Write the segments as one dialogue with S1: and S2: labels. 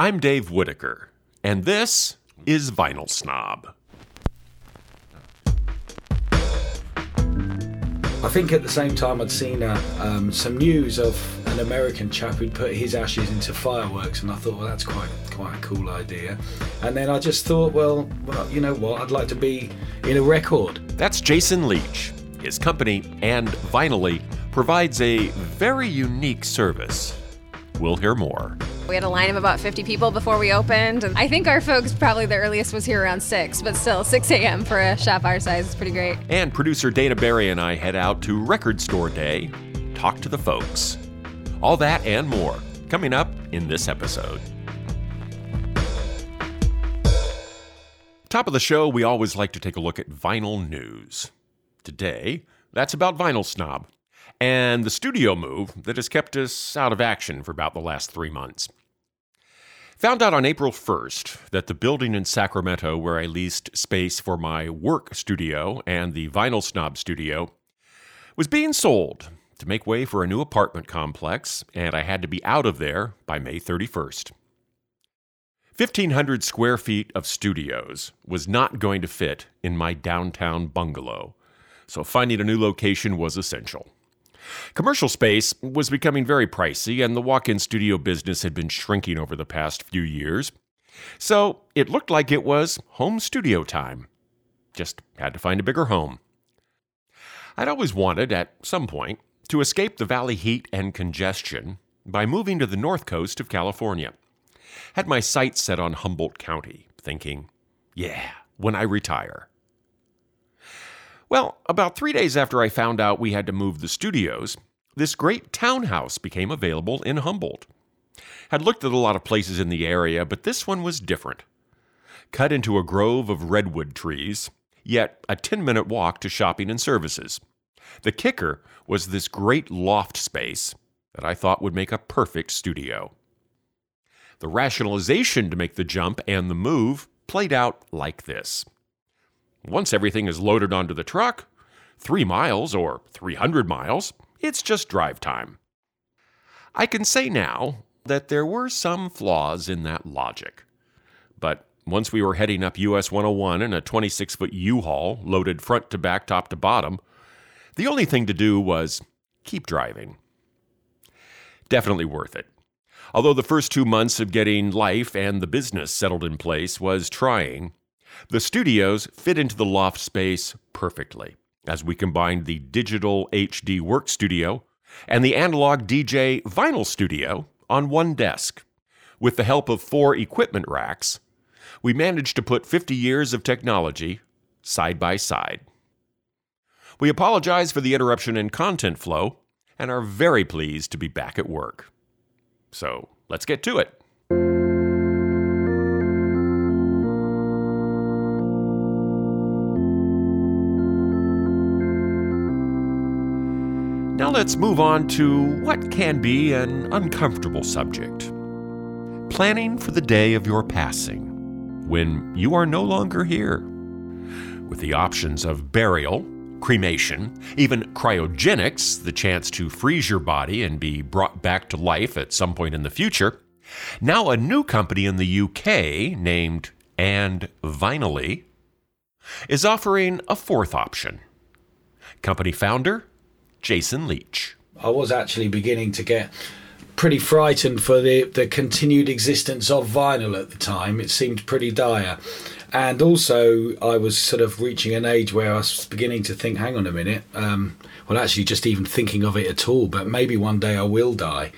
S1: I'm Dave Whitaker, and this is Vinyl Snob.
S2: I think at the same time I'd seen uh, um, some news of an American chap who'd put his ashes into fireworks, and I thought, well, that's quite quite a cool idea. And then I just thought, well, well, you know what? I'd like to be in a record.
S1: That's Jason Leach. His company, and Vinyly, provides a very unique service. We'll hear more.
S3: We had a line of about 50 people before we opened. And I think our folks probably the earliest was here around 6, but still, 6 a.m. for a shop our size is pretty great.
S1: And producer Dana Barry and I head out to Record Store Day, talk to the folks. All that and more coming up in this episode. Top of the show, we always like to take a look at vinyl news. Today, that's about Vinyl Snob and the studio move that has kept us out of action for about the last three months. Found out on April 1st that the building in Sacramento where I leased space for my work studio and the Vinyl Snob studio was being sold to make way for a new apartment complex, and I had to be out of there by May 31st. 1,500 square feet of studios was not going to fit in my downtown bungalow, so finding a new location was essential. Commercial space was becoming very pricey, and the walk in studio business had been shrinking over the past few years. So it looked like it was home studio time. Just had to find a bigger home. I'd always wanted, at some point, to escape the valley heat and congestion by moving to the north coast of California. Had my sights set on Humboldt County, thinking, yeah, when I retire. Well, about three days after I found out we had to move the studios, this great townhouse became available in Humboldt. Had looked at a lot of places in the area, but this one was different. Cut into a grove of redwood trees, yet a 10 minute walk to shopping and services. The kicker was this great loft space that I thought would make a perfect studio. The rationalization to make the jump and the move played out like this. Once everything is loaded onto the truck, three miles or 300 miles, it's just drive time. I can say now that there were some flaws in that logic. But once we were heading up US 101 in a 26 foot U Haul loaded front to back, top to bottom, the only thing to do was keep driving. Definitely worth it. Although the first two months of getting life and the business settled in place was trying, the studios fit into the loft space perfectly as we combined the digital HD work studio and the analog DJ vinyl studio on one desk. With the help of four equipment racks, we managed to put 50 years of technology side by side. We apologize for the interruption in content flow and are very pleased to be back at work. So let's get to it. Let's move on to what can be an uncomfortable subject planning for the day of your passing, when you are no longer here. With the options of burial, cremation, even cryogenics, the chance to freeze your body and be brought back to life at some point in the future, now a new company in the UK named And Vinyly is offering a fourth option. Company founder, Jason Leach.
S2: I was actually beginning to get pretty frightened for the, the continued existence of vinyl at the time. It seemed pretty dire. And also, I was sort of reaching an age where I was beginning to think, hang on a minute, um, well, actually, just even thinking of it at all, but maybe one day I will die.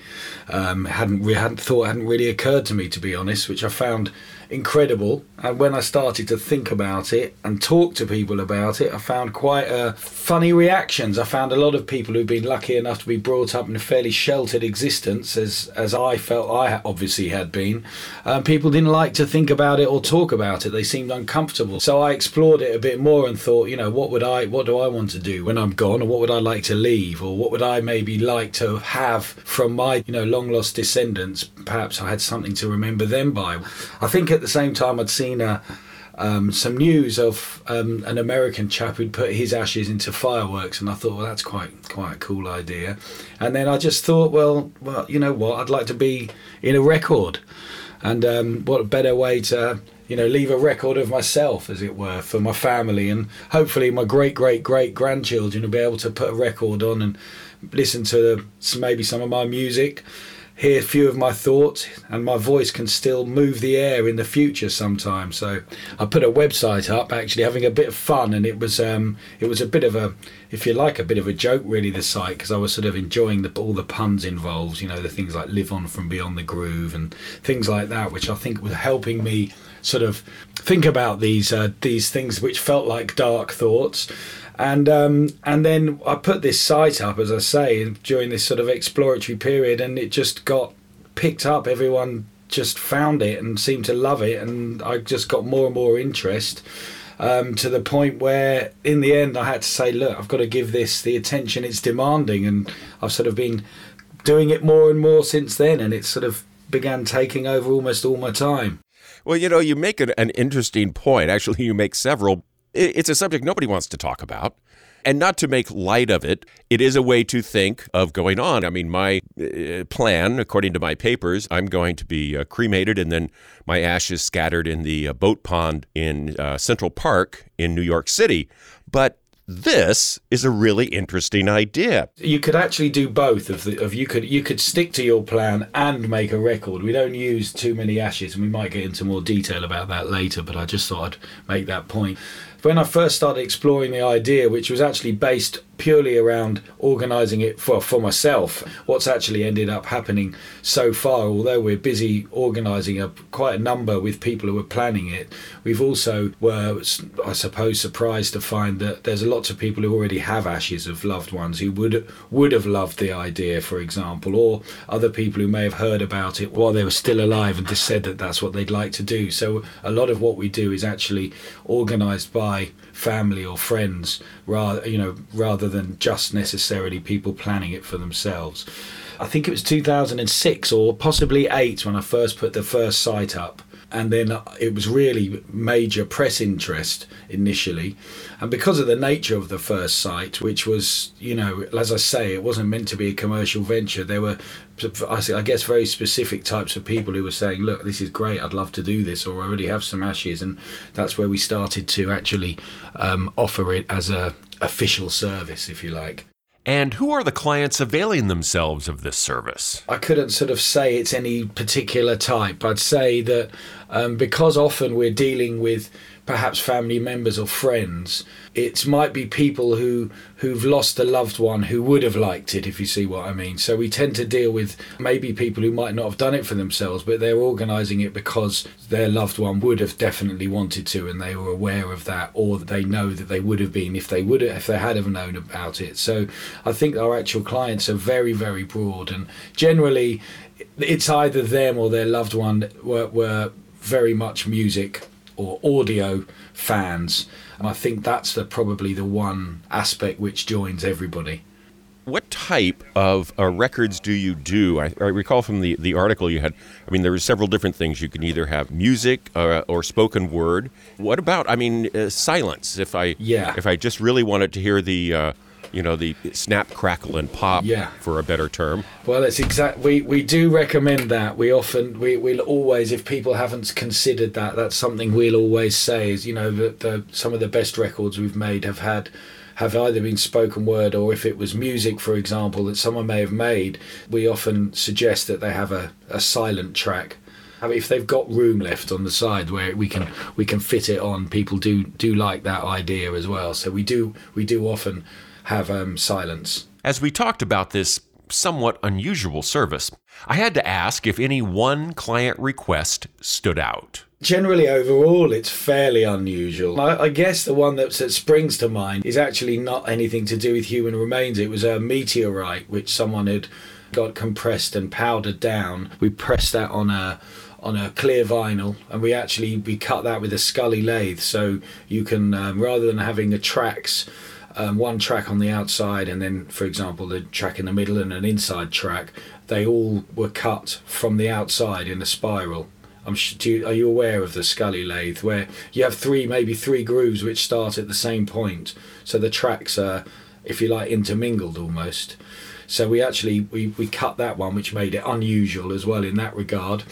S2: Um, hadn't hadn't thought hadn't really occurred to me to be honest, which I found incredible. And when I started to think about it and talk to people about it, I found quite uh, funny reactions. I found a lot of people who've been lucky enough to be brought up in a fairly sheltered existence, as as I felt I obviously had been. Um, people didn't like to think about it or talk about it. They seemed uncomfortable. So I explored it a bit more and thought, you know, what would I, what do I want to do when I'm gone, or what would I like to leave, or what would I maybe like to have from my, you know, long lost descendants? Perhaps I had something to remember them by. I think at the same time, I'd seen a, um, some news of um, an American chap who'd put his ashes into fireworks, and I thought, well, that's quite quite a cool idea. And then I just thought, well, well, you know what? I'd like to be in a record, and um, what a better way to you know leave a record of myself, as it were, for my family, and hopefully my great great great grandchildren will be able to put a record on and listen to maybe some of my music hear a few of my thoughts and my voice can still move the air in the future sometimes. So i put a website up actually having a bit of fun and it was um, it was a bit of a if you like a bit of a joke really the site because i was sort of enjoying the, all the puns involved you know the things like live on from beyond the groove and things like that which i think was helping me sort of think about these uh, these things which felt like dark thoughts and um, and then I put this site up, as I say, during this sort of exploratory period, and it just got picked up. Everyone just found it and seemed to love it, and I just got more and more interest. Um, to the point where, in the end, I had to say, "Look, I've got to give this the attention it's demanding," and I've sort of been doing it more and more since then, and it sort of began taking over almost all my time.
S1: Well, you know, you make an, an interesting point. Actually, you make several it's a subject nobody wants to talk about. And not to make light of it, it is a way to think of going on. I mean, my uh, plan, according to my papers, I'm going to be uh, cremated and then my ashes scattered in the uh, boat pond in uh, Central Park in New York City. But this is a really interesting idea.
S2: You could actually do both of the of you could you could stick to your plan and make a record. We don't use too many ashes and we might get into more detail about that later, but I just thought I'd make that point when I first started exploring the idea, which was actually based purely around organising it for, for myself, what's actually ended up happening so far, although we're busy organising a, quite a number with people who are planning it, we've also were, I suppose, surprised to find that there's lots of people who already have ashes of loved ones who would would have loved the idea, for example, or other people who may have heard about it while they were still alive and just said that that's what they'd like to do. So a lot of what we do is actually organised by by family or friends rather you know rather than just necessarily people planning it for themselves. I think it was 2006 or possibly 8 when i first put the first site up and then it was really major press interest initially. And because of the nature of the first site which was you know as i say it wasn't meant to be a commercial venture there were i guess very specific types of people who were saying look this is great i'd love to do this or i already have some ashes and that's where we started to actually um, offer it as a official service if you like
S1: and who are the clients availing themselves of this service?
S2: I couldn't sort of say it's any particular type. I'd say that um, because often we're dealing with perhaps family members or friends. It might be people who who've lost a loved one who would have liked it, if you see what I mean. So we tend to deal with maybe people who might not have done it for themselves, but they're organising it because their loved one would have definitely wanted to, and they were aware of that, or they know that they would have been if they would have, if they had have known about it. So I think our actual clients are very very broad, and generally it's either them or their loved one were, were very much music or audio fans. And I think that's the, probably the one aspect which joins everybody.
S1: What type of uh, records do you do? I, I, recall from the, the article you had, I mean, there were several different things. You can either have music uh, or spoken word. What about, I mean, uh, silence? If I
S2: yeah.
S1: if I just really wanted to hear the uh, you know the snap crackle and pop
S2: yeah.
S1: for a better term
S2: well it's exact we we do recommend that we often we we'll always if people haven't considered that that's something we'll always say is you know that the some of the best records we've made have had have either been spoken word or if it was music, for example, that someone may have made, we often suggest that they have a, a silent track. I mean, if they've got room left on the side where we can we can fit it on, people do do like that idea as well. So we do we do often have um, silence.
S1: As we talked about this somewhat unusual service, I had to ask if any one client request stood out.
S2: Generally, overall, it's fairly unusual. I, I guess the one that, that, springs to mind is actually not anything to do with human remains. It was a meteorite which someone had got compressed and powdered down. We pressed that on a on a clear vinyl and we actually we cut that with a scully lathe so you can um, rather than having the tracks um, one track on the outside and then, for example, the track in the middle and an inside track, they all were cut from the outside in a spiral. I'm you, are you aware of the Scully lathe where you have three, maybe three grooves which start at the same point, so the tracks are, if you like, intermingled almost. So we actually we, we cut that one, which made it unusual as well in that regard,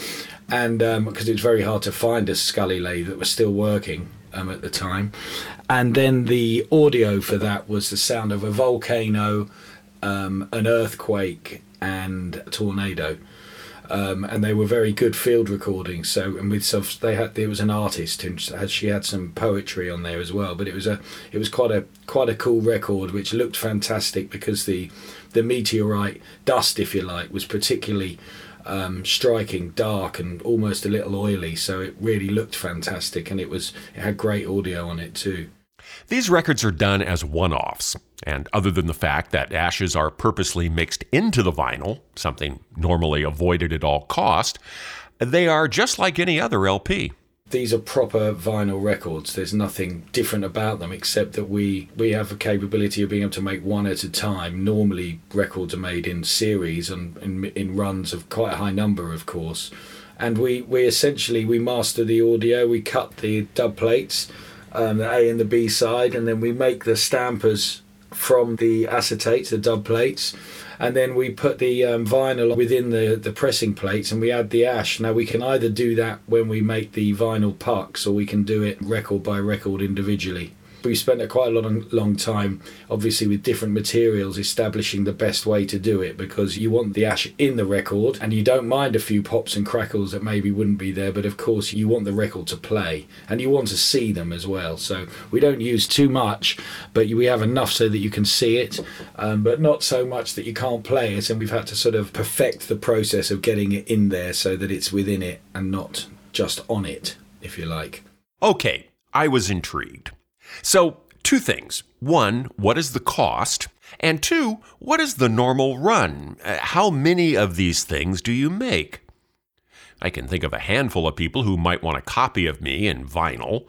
S2: and because um, it's very hard to find a Scully lathe that was still working um, at the time. And then the audio for that was the sound of a volcano, um, an earthquake, and a tornado. Um, and they were very good field recordings. So, and with some, they had there was an artist who had she had some poetry on there as well. But it was a it was quite a quite a cool record, which looked fantastic because the the meteorite dust, if you like, was particularly um, striking, dark, and almost a little oily. So it really looked fantastic, and it was it had great audio on it too.
S1: These records are done as one offs, and other than the fact that ashes are purposely mixed into the vinyl, something normally avoided at all cost, they are just like any other LP
S2: these are proper vinyl records. There's nothing different about them except that we we have a capability of being able to make one at a time. Normally, records are made in series and in, in runs of quite a high number, of course. And we, we essentially we master the audio. We cut the dub plates, um, the A and the B side, and then we make the stampers from the acetates, the dub plates and then we put the um, vinyl within the, the pressing plates and we add the ash. Now we can either do that when we make the vinyl pucks or we can do it record by record individually we spent a quite a long, long time, obviously, with different materials, establishing the best way to do it because you want the ash in the record and you don't mind a few pops and crackles that maybe wouldn't be there, but of course, you want the record to play and you want to see them as well. So we don't use too much, but we have enough so that you can see it, um, but not so much that you can't play it. And we've had to sort of perfect the process of getting it in there so that it's within it and not just on it, if you like.
S1: Okay, I was intrigued. So, two things. One, what is the cost? And two, what is the normal run? Uh, how many of these things do you make? I can think of a handful of people who might want a copy of me in vinyl,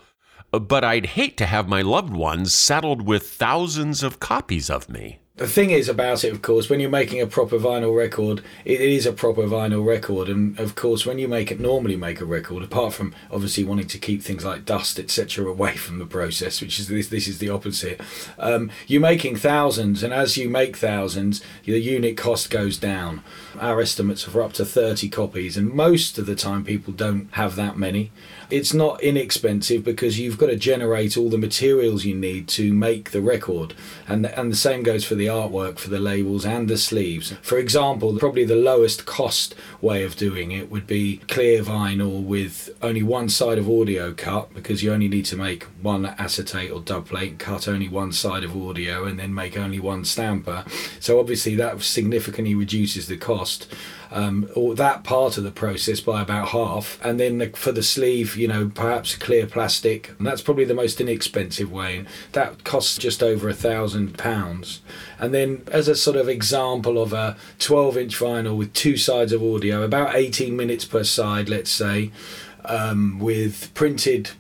S1: but I'd hate to have my loved ones saddled with thousands of copies of me
S2: the thing is about it, of course, when you're making a proper vinyl record, it is a proper vinyl record, and of course, when you make it normally make a record, apart from obviously wanting to keep things like dust, etc., away from the process, which is this, this is the opposite. Um, you're making thousands, and as you make thousands, the unit cost goes down. Our estimates are for up to 30 copies, and most of the time, people don't have that many. It's not inexpensive because you've got to generate all the materials you need to make the record. And and the same goes for the artwork for the labels and the sleeves. For example probably the lowest cost way of doing it would be clear vinyl with only one side of audio cut because you only need to make one acetate or dub plate cut only one side of audio and then make only one stamper. So obviously that significantly reduces the cost um, or that part of the process by about half. And then for the sleeve, you know, perhaps clear plastic. And that's probably the most inexpensive way. That costs just over a thousand pounds. And then, as a sort of example of a 12 inch vinyl with two sides of audio, about 18 minutes per side, let's say, um, with printed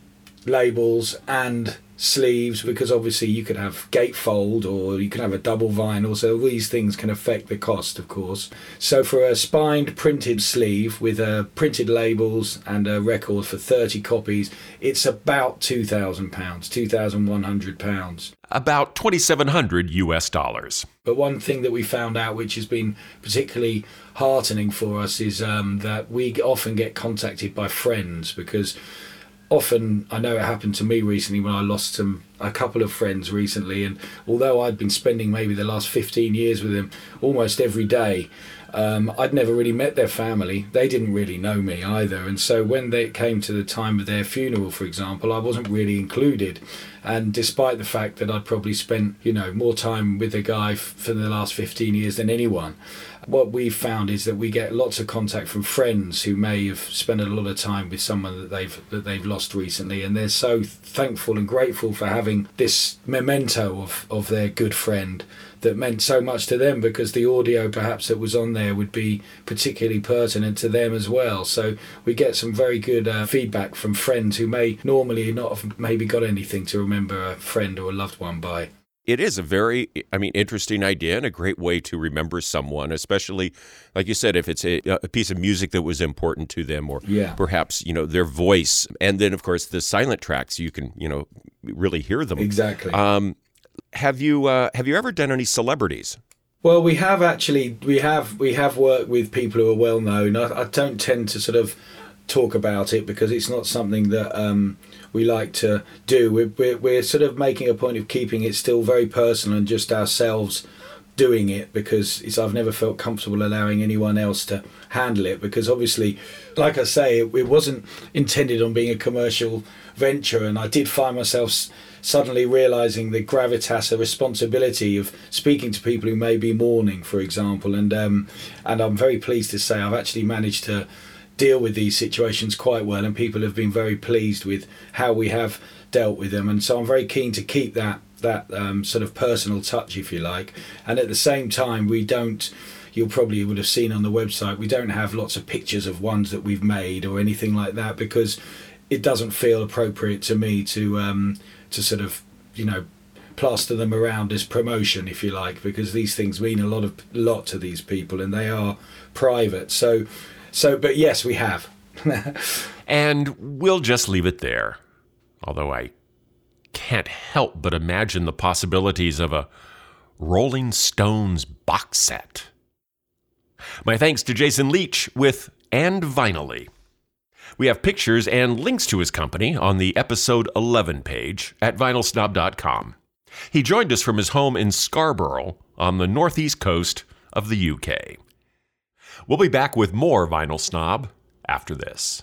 S2: labels and sleeves because obviously you could have gatefold or you could have a double vinyl so these things can affect the cost of course so for a spined printed sleeve with uh, printed labels and a record for 30 copies it's about 2000 pounds 2100 pounds
S1: About 2700 US dollars.
S2: but one thing that we found out, which has been particularly heartening for us, is um, that we often get contacted by friends because often I know it happened to me recently when I lost some a couple of friends recently, and although I'd been spending maybe the last 15 years with them almost every day. Um, I'd never really met their family. They didn't really know me either. And so when they came to the time of their funeral, for example, I wasn't really included. And despite the fact that I'd probably spent, you know, more time with the guy f- for the last 15 years than anyone, what we've found is that we get lots of contact from friends who may have spent a lot of time with someone that they've that they've lost recently, and they're so thankful and grateful for having this memento of of their good friend that meant so much to them because the audio perhaps that was on there would be particularly pertinent to them as well. So we get some very good uh, feedback from friends who may normally not have maybe got anything to remember a friend or a loved one by.
S1: It is a very, I mean, interesting idea and a great way to remember someone, especially, like you said, if it's a, a piece of music that was important to them or
S2: Yeah.
S1: perhaps, you know, their voice. And then, of course, the silent tracks, you can, you know, really hear them.
S2: Exactly.
S1: Um, have you uh, have you ever done any celebrities?
S2: Well, we have actually we have we have worked with people who are well known. I, I don't tend to sort of talk about it because it's not something that um, we like to do. We're, we're we're sort of making a point of keeping it still very personal and just ourselves doing it because I've never felt comfortable allowing anyone else to handle it because obviously like I say it, it wasn't intended on being a commercial venture and I did find myself suddenly realizing the gravitas the responsibility of speaking to people who may be mourning for example. And um and I'm very pleased to say I've actually managed to deal with these situations quite well and people have been very pleased with how we have dealt with them. And so I'm very keen to keep that that um, sort of personal touch if you like. And at the same time we don't you'll probably would have seen on the website we don't have lots of pictures of ones that we've made or anything like that because it doesn't feel appropriate to me to um, to sort of you know plaster them around as promotion if you like because these things mean a lot of lot to these people and they are private so so but yes we have
S1: And we'll just leave it there. Although I can't help but imagine the possibilities of a Rolling Stones box set. My thanks to Jason Leach with And Vinyly. We have pictures and links to his company on the episode 11 page at vinylsnob.com. He joined us from his home in Scarborough on the northeast coast of the UK. We'll be back with more Vinyl Snob after this.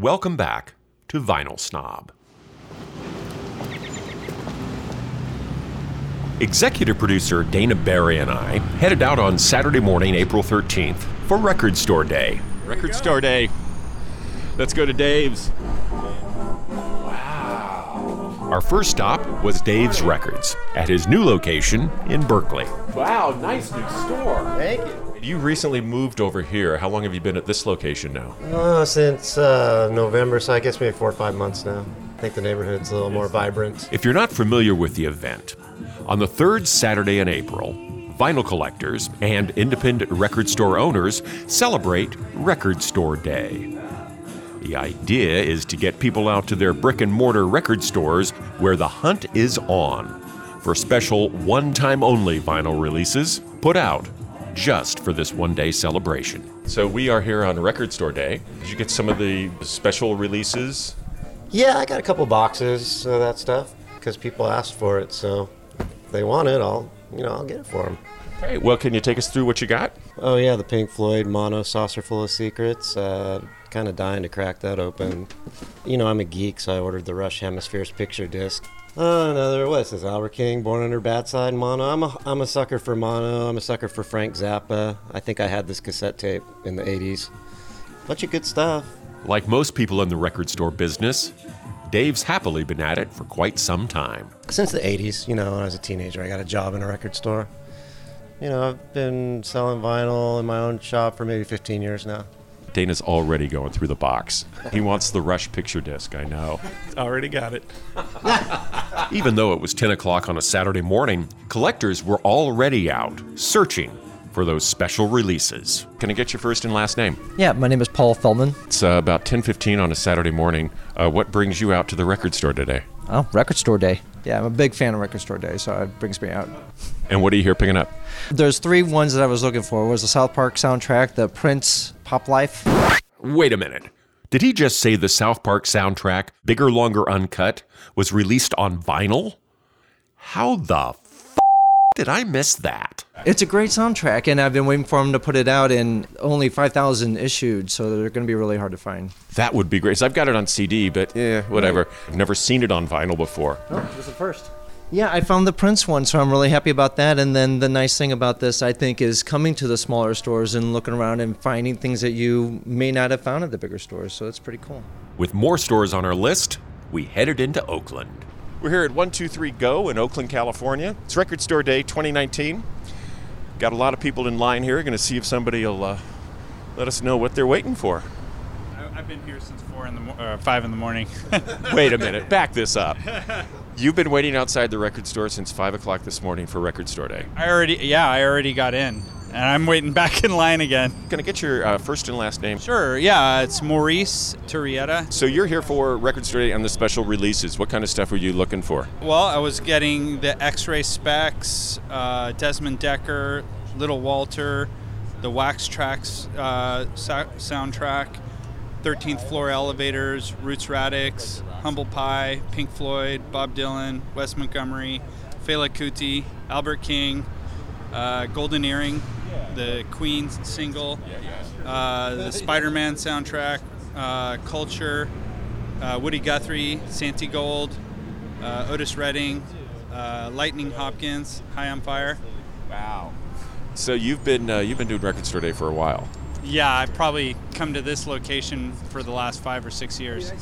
S1: Welcome back to Vinyl Snob. Executive producer Dana Barry and I headed out on Saturday morning, April 13th, for Record Store Day. Record Store Day. Let's go to Dave's. Wow. Our first stop was Dave's Records at his new location in Berkeley. Wow, nice new store.
S4: Thank you.
S1: You recently moved over here. How long have you been at this location now?
S4: Uh, since uh, November, so I guess maybe four or five months now. I think the neighborhood's a little more vibrant.
S1: If you're not familiar with the event, on the third Saturday in April, vinyl collectors and independent record store owners celebrate Record Store Day. The idea is to get people out to their brick and mortar record stores where the hunt is on for special one time only vinyl releases put out just for this one day celebration. So we are here on Record Store Day. Did you get some of the special releases?
S4: Yeah, I got a couple boxes of that stuff because people asked for it. So if they want it, I'll you know I'll get it for them.
S1: Hey, well, can you take us through what you got?
S4: Oh yeah, the Pink Floyd Mono Saucer Full of Secrets. Uh, kind of dying to crack that open. You know I'm a geek, so I ordered the Rush Hemispheres picture disc. Uh, another what is this? Albert King, Born Under Bad Sign mono. I'm a I'm a sucker for mono. I'm a sucker for Frank Zappa. I think I had this cassette tape in the '80s. Bunch of good stuff.
S1: Like most people in the record store business, Dave's happily been at it for quite some time.
S4: Since the 80s, you know, when I was a teenager, I got a job in a record store. You know, I've been selling vinyl in my own shop for maybe 15 years now.
S1: Dana's already going through the box. He wants the Rush picture disc, I know.
S5: Already got it.
S1: Even though it was 10 o'clock on a Saturday morning, collectors were already out searching for those special releases. Can I get your first and last name?
S6: Yeah, my name is Paul Feldman.
S1: It's uh, about 10:15 on a Saturday morning. Uh, what brings you out to the record store today?
S6: Oh, record store day. Yeah, I'm a big fan of record store day, so it brings me out.
S1: And what are you here picking up?
S6: There's three ones that I was looking for. Was the South Park soundtrack, the Prince Pop Life.
S1: Wait a minute. Did he just say the South Park soundtrack, Bigger, Longer, Uncut, was released on vinyl? How the f- did I miss that?
S6: It's a great soundtrack, and I've been waiting for them to put it out, and only 5,000 issued, so they're going to be really hard to find.
S1: That would be great. So I've got it on CD, but eh, whatever. I've never seen it on vinyl before.
S6: it was the first. Yeah, I found the Prince one, so I'm really happy about that. And then the nice thing about this, I think, is coming to the smaller stores and looking around and finding things that you may not have found at the bigger stores. So it's pretty cool.
S1: With more stores on our list, we headed into Oakland. We're here at 123 Go in Oakland, California. It's Record Store Day 2019. Got a lot of people in line here. Going to see if somebody will uh, let us know what they're waiting for.
S5: I've been here since four in the mo- uh, five in the morning.
S1: Wait a minute, back this up. You've been waiting outside the record store since 5 o'clock this morning for Record Store Day.
S5: I already, yeah, I already got in, and I'm waiting back in line again.
S1: Can I get your uh, first and last name?
S5: Sure, yeah, it's Maurice Turrieta.
S1: So you're here for Record Store Day and the special releases. What kind of stuff were you looking for?
S5: Well, I was getting the X-Ray Spex, uh, Desmond Dekker, Little Walter, the Wax Trax uh, sa- soundtrack, 13th Floor Elevators, Roots Radics, Humble Pie, Pink Floyd, Bob Dylan, Wes Montgomery, Fela Kuti, Albert King, uh, Golden Earring, the Queen's single, uh, the Spider-Man soundtrack, uh, Culture, uh, Woody Guthrie, Santigold, uh, Otis Redding, uh, Lightning Hopkins, High on Fire.
S1: Wow. So you've been you've been doing Record Store Day for a while.
S5: Yeah, I've probably come to this location for the last five or six years.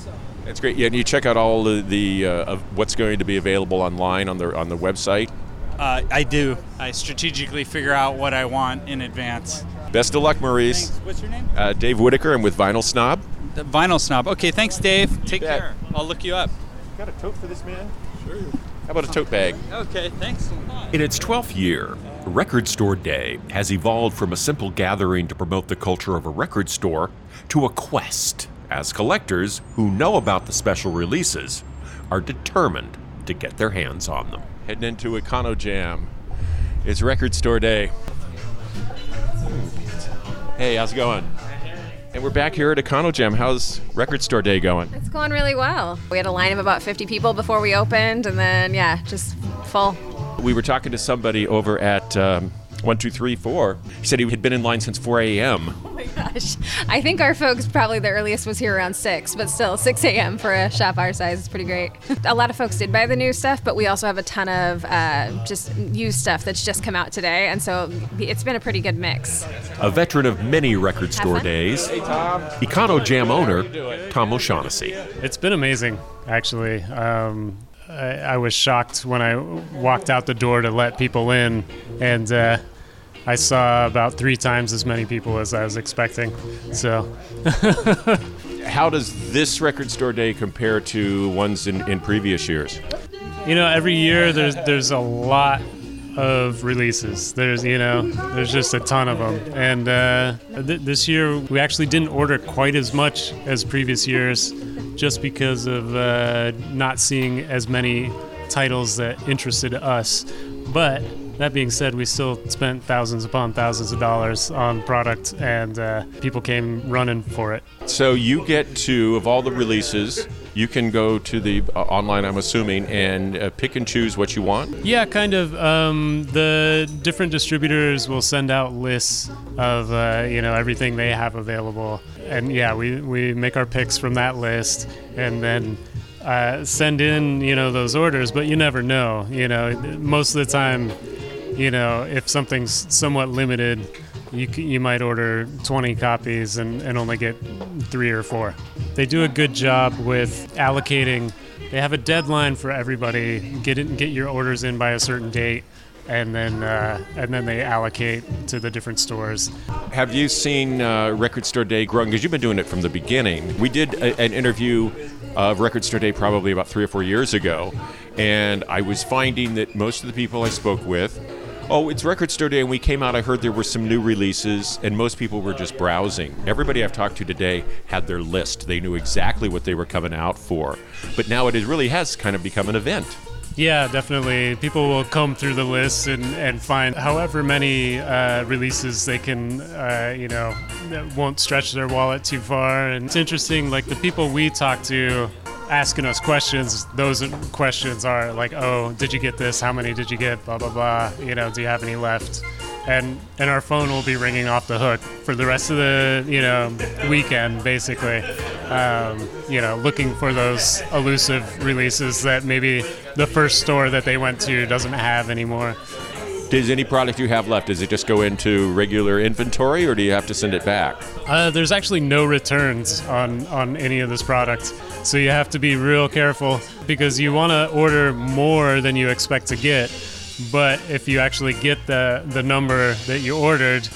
S1: That's great. Yeah, and you check out all the, the uh, of what's going to be available online on the on the website.
S5: Uh, I do. I strategically figure out what I want in advance.
S1: Best of luck, Maurice.
S5: Thanks. What's your name?
S1: Uh, Dave Whitaker. I'm with Vinyl Snob.
S5: The Vinyl Snob. Okay, thanks, Dave. Take
S1: bet.
S5: care. I'll look you up.
S1: Got a tote for this man? Sure. How about a tote bag?
S5: Okay, thanks.
S1: In its 12th year, Record Store Day has evolved from a simple gathering to promote the culture of a record store to a quest, as collectors who know about the special releases are determined to get their hands on them. Heading into Econo Jam. It's Record Store Day. Hey, how's it going? And we're back here at Econo Jam. How's Record Store Day going?
S3: It's going really well. We had a line of about 50 people before we opened, and then, yeah, just full.
S1: We were talking to somebody over at um, 1234. He said he had been in line since 4 a.m.
S3: Oh my gosh. I think our folks probably the earliest was here around 6, but still, 6 a.m. for a shop our size is pretty great. a lot of folks did buy the new stuff, but we also have a ton of uh, just used stuff that's just come out today, and so it's been a pretty good mix.
S1: A veteran of many record store
S3: fun.
S1: days, Econo Jam owner Tom O'Shaughnessy.
S7: It's been amazing, actually. Um, I, I was shocked when I walked out the door to let people in, and uh, I saw about three times as many people as I was expecting. So,
S1: How does this record store day compare to ones in, in previous years?
S7: you know, every year there's there's a lot of releases. There's you know there's just a ton of them, and uh, th- this year we actually didn't order quite as much as previous years, just because of uh, not seeing as many titles that interested us. But that being said, we still spent thousands upon thousands of dollars on product, and uh, people came running for it.
S1: So you get to, of all the releases, you can go to the uh, online, I'm assuming, and uh, pick and choose what you want.
S7: Yeah, kind of. Um, the different distributors will send out lists of uh, you know everything they have available, and yeah, we we make our picks from that list, and then. Uh, send in, you know, those orders, but you never know. You know, most of the time, you know, if something's somewhat limited, you, you might order 20 copies and, and only get three or four. They do a good job with allocating. They have a deadline for everybody. Get get your orders in by a certain date, and then uh, and then they allocate to the different stores.
S1: Have you seen uh, Record Store Day growing? Because you've been doing it from the beginning. We did a, an interview of Record Store Day probably about three or four years ago, and I was finding that most of the people I spoke with, oh, it's Record Store Day, and we came out. I heard there were some new releases, and most people were just browsing. Everybody I've talked to today had their list. They knew exactly what they were coming out for. But now it really has kind of become an event.
S7: Yeah, definitely. People will comb through the list and, and find however many uh, releases they can, uh, you know, won't stretch their wallet too far. And it's interesting, like the people we talk to asking us questions, those questions are like, oh, did you get this? How many did you get? Blah, blah, blah. You know, do you have any left? And, and our phone will be ringing off the hook for the rest of the you know weekend basically um, you know looking for those elusive releases that maybe the first store that they went to doesn't have anymore
S1: Does any product you have left, does it just go into regular inventory, or do you have to send it back?
S7: Uh, there's actually no returns on, on any of this product. So you have to be real careful because you want to order more than you expect to get. But if you actually get the, the number that you ordered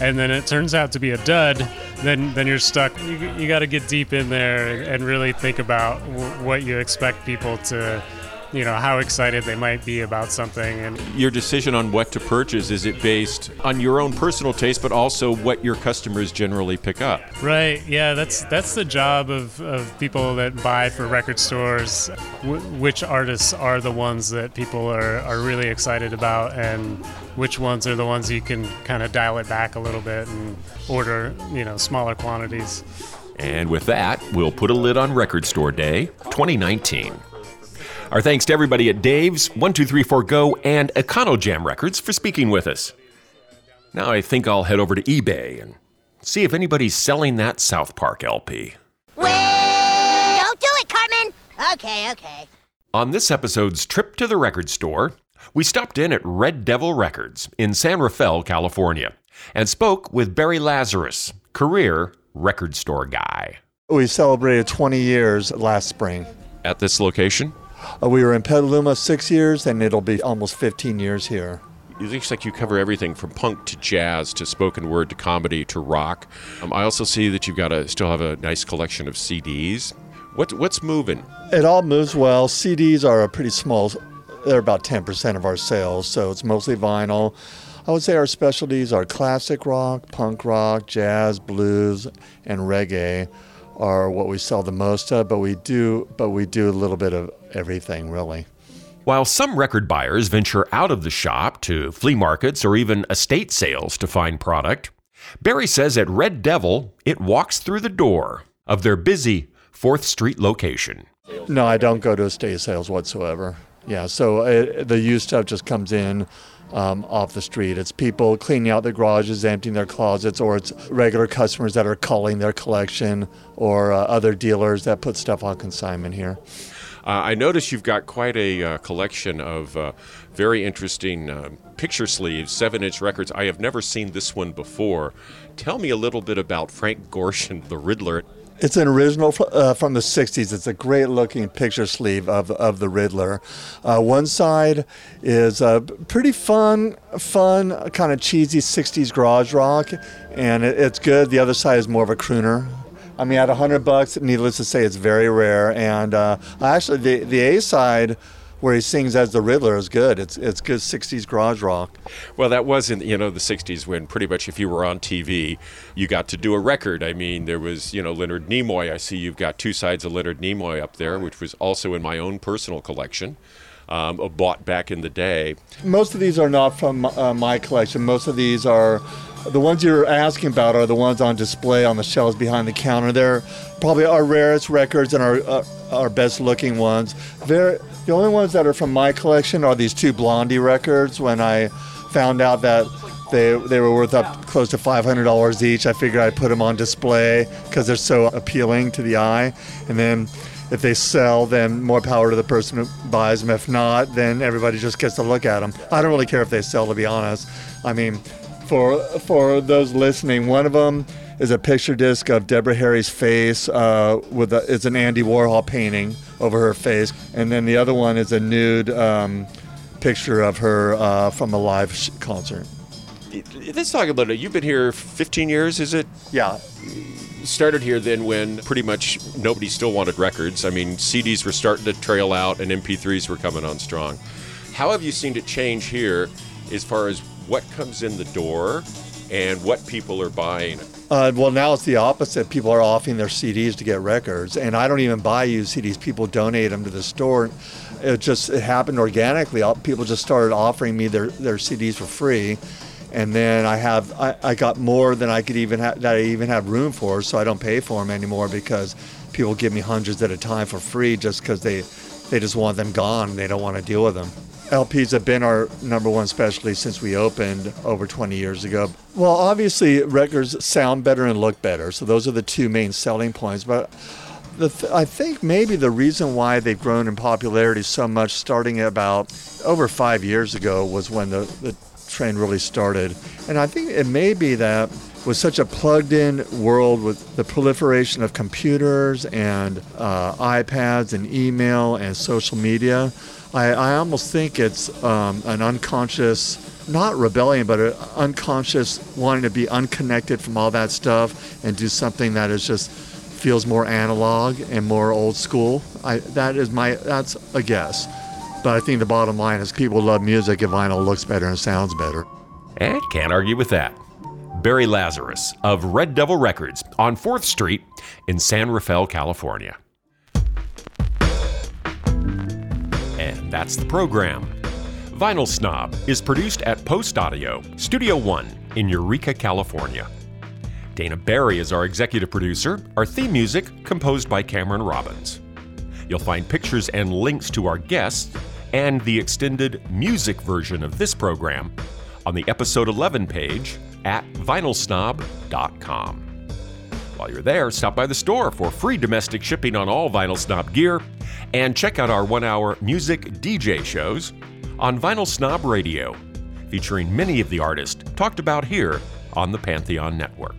S7: and then it turns out to be a dud, then, then you're stuck. You, you got to get deep in there and really think about w- what you expect people to, you know, how excited they might be about something. And
S1: Your decision on what to purchase, is it based on your own personal taste, but also what your customers generally pick up?
S7: Right. Yeah, that's that's the job of, of people that buy for record stores. W- which artists are the ones that people are, are really excited about, and which ones are the ones you can kind of dial it back a little bit and order, you know, smaller quantities.
S1: And with that, we'll put a lid on Record Store Day 2019. Our thanks to everybody at Dave's, 1234 Go, and EconoJam Records for speaking with us. Now I think I'll head over to eBay and see if anybody's selling that South Park LP.
S8: Don't do it, Cartman! Okay, okay.
S1: On this episode's trip to the record store, we stopped in at Red Devil Records in San Rafael, California, and spoke with Barry Lazarus, career record store guy.
S9: We celebrated 20 years last spring.
S1: At this location?
S9: Uh, we were in Petaluma six years, and it'll be almost 15 years here.
S1: It looks like you cover everything from punk to jazz to spoken word to comedy to rock. Um, I also see that you've got a still have a nice collection of CDs. What what's moving?
S9: It all moves well. CDs are a pretty small, they're about 10% of our sales, so it's mostly vinyl. I would say our specialties are classic rock, punk rock, jazz, blues, and reggae are what we sell the most of, but we do but we do a little bit of everything really.
S1: While some record buyers venture out of the shop to flea markets or even estate sales to find product, Barry says at Red Devil it walks through the door of their busy 4th Street location.
S9: No, I don't go to estate sales whatsoever. Yeah, so uh the used stuff just comes in um, off the street. It's people cleaning out their garages, emptying their closets, or it's regular customers that are culling their collection, or uh, other dealers that put stuff on consignment here.
S1: Uh, I notice you've got quite a uh, collection of uh, very interesting picture sleeves, seven inch records. I have never seen this one before. Tell me a little bit about Frank Gorshin, the Riddler.
S9: It's an original uh, from the 60s. It's a great looking picture sleeve of, of the Riddler. Uh, one side is uh, pretty fun, fun, kind of cheesy 60s garage rock, and it, it's good. The other side is more of a crooner. I mean, at 100 bucks, needless to say, it's very rare. And uh, actually, the, the A side, where he sings as the Riddler, is good. It's, it's good 60s garage rock.
S1: Well, that was in you know the '60s when pretty much if you were on TV, you got to do a record. I mean, there was you know Leonard Nimoy. I see you've got two sides of Leonard Nimoy up there, which was also in my own personal collection, um, bought back in the day.
S9: Most of these are not from uh, my collection. Most of these are The ones you're asking about are the ones on display on the shelves behind the counter. They're probably our rarest records and our uh, our best looking ones. Very, the only ones that are from my collection are these two Blondie records. When I found out that they they were worth up close to $500 each, I figured I'd put them on display because they're so appealing to the eye. And then if they sell, then more power to the person who buys them. If not, then everybody just gets to look at them. I don't really care if they sell, to be honest. I mean, for for those listening, one of them is a picture disc of Deborah Harry's face uh, with a, it's an Andy Warhol painting over her face, and then the other one is a nude um, picture of her uh, from a live sh- concert.
S1: Let's talk about it. You've been here 15 years, is it?
S9: Yeah.
S1: Started here then when pretty much nobody still wanted records. I mean, CDs were starting to trail out and MP3s were coming on strong. How have you seen it change here as far as what comes in the door and what people are buying?
S9: Uh, well, now it's the opposite. People are offering their CDs to get records, and I don't even buy used CDs. People donate them to the store. It just it happened organically. All- People just started offering me their, their CDs for free, and then I have I, I got more than I could even ha- that I even have room for, so I don't pay for them anymore because people give me hundreds at a time for free just because they they just want them gone. They don't want to deal with them. LPs have been our number one specialty since we opened over 20 years ago. Well, obviously, records sound better and look better, so those are the two main selling points. But th- I think maybe the reason why they've grown in popularity so much, starting about over five years ago, was when the, the trend really started. And I think it may be that with such a plugged in world with the proliferation of computers and uh, iPads and email and social media, I, I almost think it's um, an unconscious, not rebellion, but an unconscious wanting to be unconnected from all that stuff and do something that is just feels more analog and more old school. I, that is my, that's a guess. But I think the bottom line is people love music if vinyl looks better and sounds better.
S1: And can't argue with that. Barry Lazarus of Red Devil Records on 4th Street in San Rafael, California. That's the program. Vinyl Snob is produced at Post Audio, Studio One in Eureka, California. Dana Barry is our executive producer, our theme music composed by Cameron Robbins. You'll find pictures and links to our guests and the extended music version of this program on the episode 11 page at vinylsnob.com. While you're there, stop by the store for free domestic shipping on all Vinyl Snob gear and check out our one hour music DJ shows on Vinyl Snob Radio, featuring many of the artists talked about here on the Pantheon Network.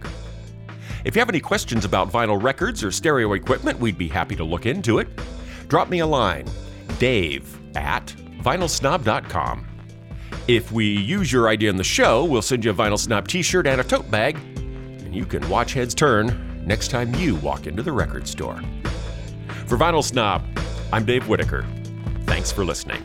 S1: If you have any questions about vinyl records or stereo equipment, we'd be happy to look into it. Drop me a line, dave at vinylsnob.com. If we use your idea in the show, we'll send you a Vinyl Snob t shirt and a tote bag, and you can watch heads turn next time you walk into the record store. For Vinyl Snob, I'm Dave Whitaker. Thanks for listening.